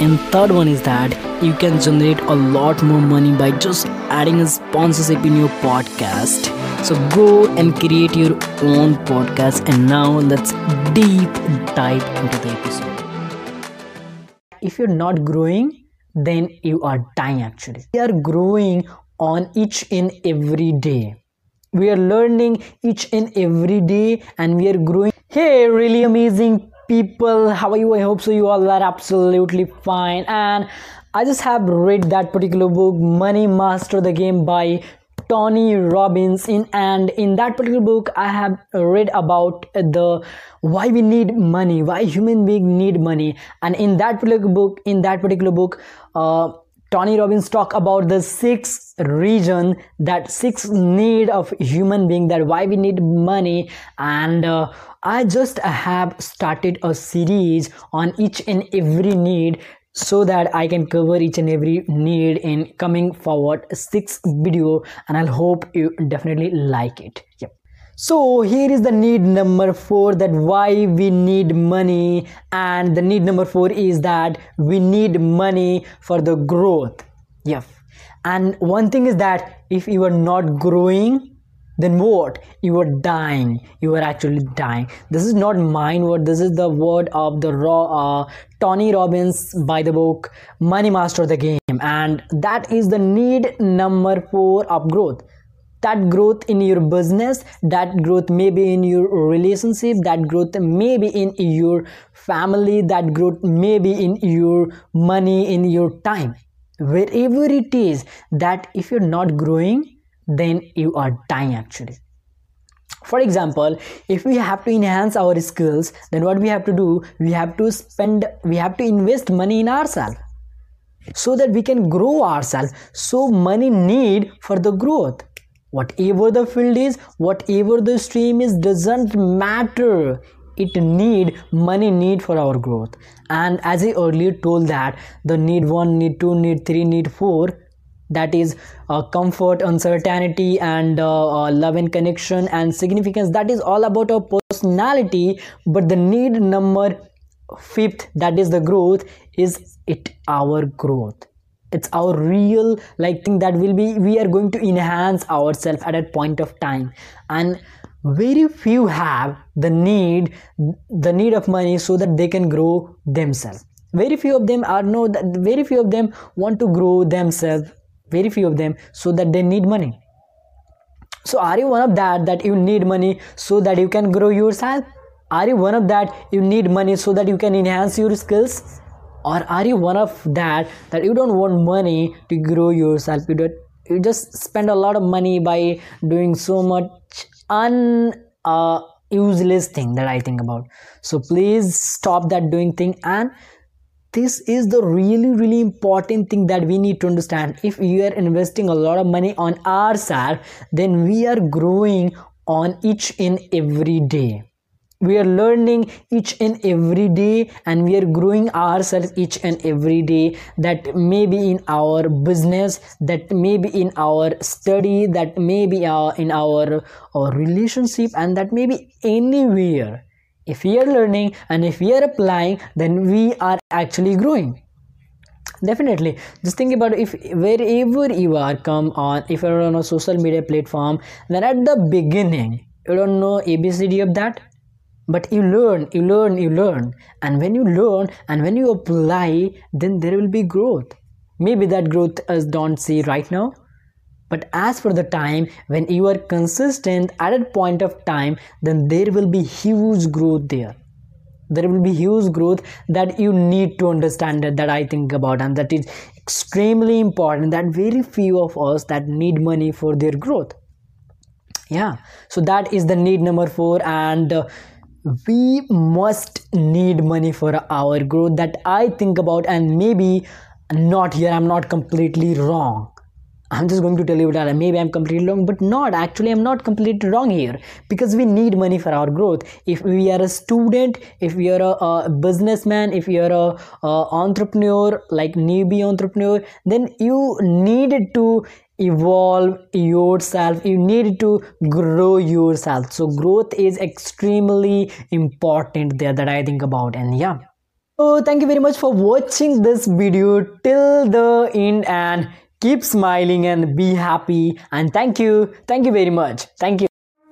And third one is that you can generate a lot more money by just adding a sponsorship in your podcast. So go and create your own podcast. And now let's deep dive into the episode. If you're not growing, then you are dying actually. We are growing on each and every day. We are learning each and every day and we are growing. Hey, really amazing people. How are you? I hope so you all are absolutely fine. And i just have read that particular book money master the game by tony robbins. In and in that particular book i have read about the why we need money why human being need money. And in that particular book in that particular book uh, Tony Robbins talk about the six region that six need of human being that why we need money. And uh, I just have started a series on each and every need so that I can cover each and every need in coming forward six video. And I'll hope you definitely like it. Yep so here is the need number four that why we need money. And the need number four is that we need money for the growth. Yes. And one thing is that if you are not growing then what? You are dying. You are actually dying. This is not mine word. This is the word of the raw uh, tony robbins by the book money master the game. And that is the need number four of growth that growth in your business that growth may be in your relationship that growth may be in your family that growth may be in your money in your time. Wherever it is that if you're not growing then you are dying actually. For example if we have to enhance our skills then what we have to do? We have to spend we have to invest money in ourselves so that we can grow ourselves. So money need for the growth whatever the field is whatever the stream is doesn't matter. It need money need for our growth. And as i earlier told that the need one need two need three need four that is uh, comfort uncertainty and uh, uh, love and connection and significance that is all about our personality. But the need number fifth that is the growth is it our growth it's our real like thing that will be we are going to enhance ourselves at a point of time. And very few have the need the need of money so that they can grow themselves. Very few of them are know that very few of them want to grow themselves very few of them so that they need money. So are you one of that that you need money so that you can grow yourself? Are you one of that you need money so that you can enhance your skills or are you one of that that you don't want money to grow yourself? You don't you just spend a lot of money by doing so much un uh, useless thing that i think about. So please stop that doing thing. And this is the really really important thing that we need to understand. If we are investing a lot of money on ourselves then we are growing on each and every day we are learning each and every day and we are growing ourselves each and every day that may be in our business that may be in our study that may be uh, in our, our relationship and that may be anywhere. If we are learning and if we are applying then we are actually growing. Definitely. Just think about if wherever you are come on if you're on a social media platform then at the beginning you don't know abcd of that but you learn you learn you learn. And when you learn and when you apply then there will be growth. Maybe that growth is don't see right now. But as for the time when you are consistent at a point of time then there will be huge growth there. There will be huge growth that you need to understand that, that i think about. And that is extremely important that very few of us that need money for their growth. Yeah. So that is the need number four. And uh, we must need money for our growth that i think about and maybe not here. I'm not completely wrong. I'm just going to tell you that maybe I'm completely wrong, but not. Actually, I'm not completely wrong here. Because we need money for our growth. If we are a student, if we are a, a businessman, if you are a, a entrepreneur, like newbie entrepreneur, then you needed to evolve yourself. You need to grow yourself. So growth is extremely important there that i think about. And yeah. So thank you very much for watching this video till the end and keep smiling and be happy. And thank you. Thank you very much. Thank you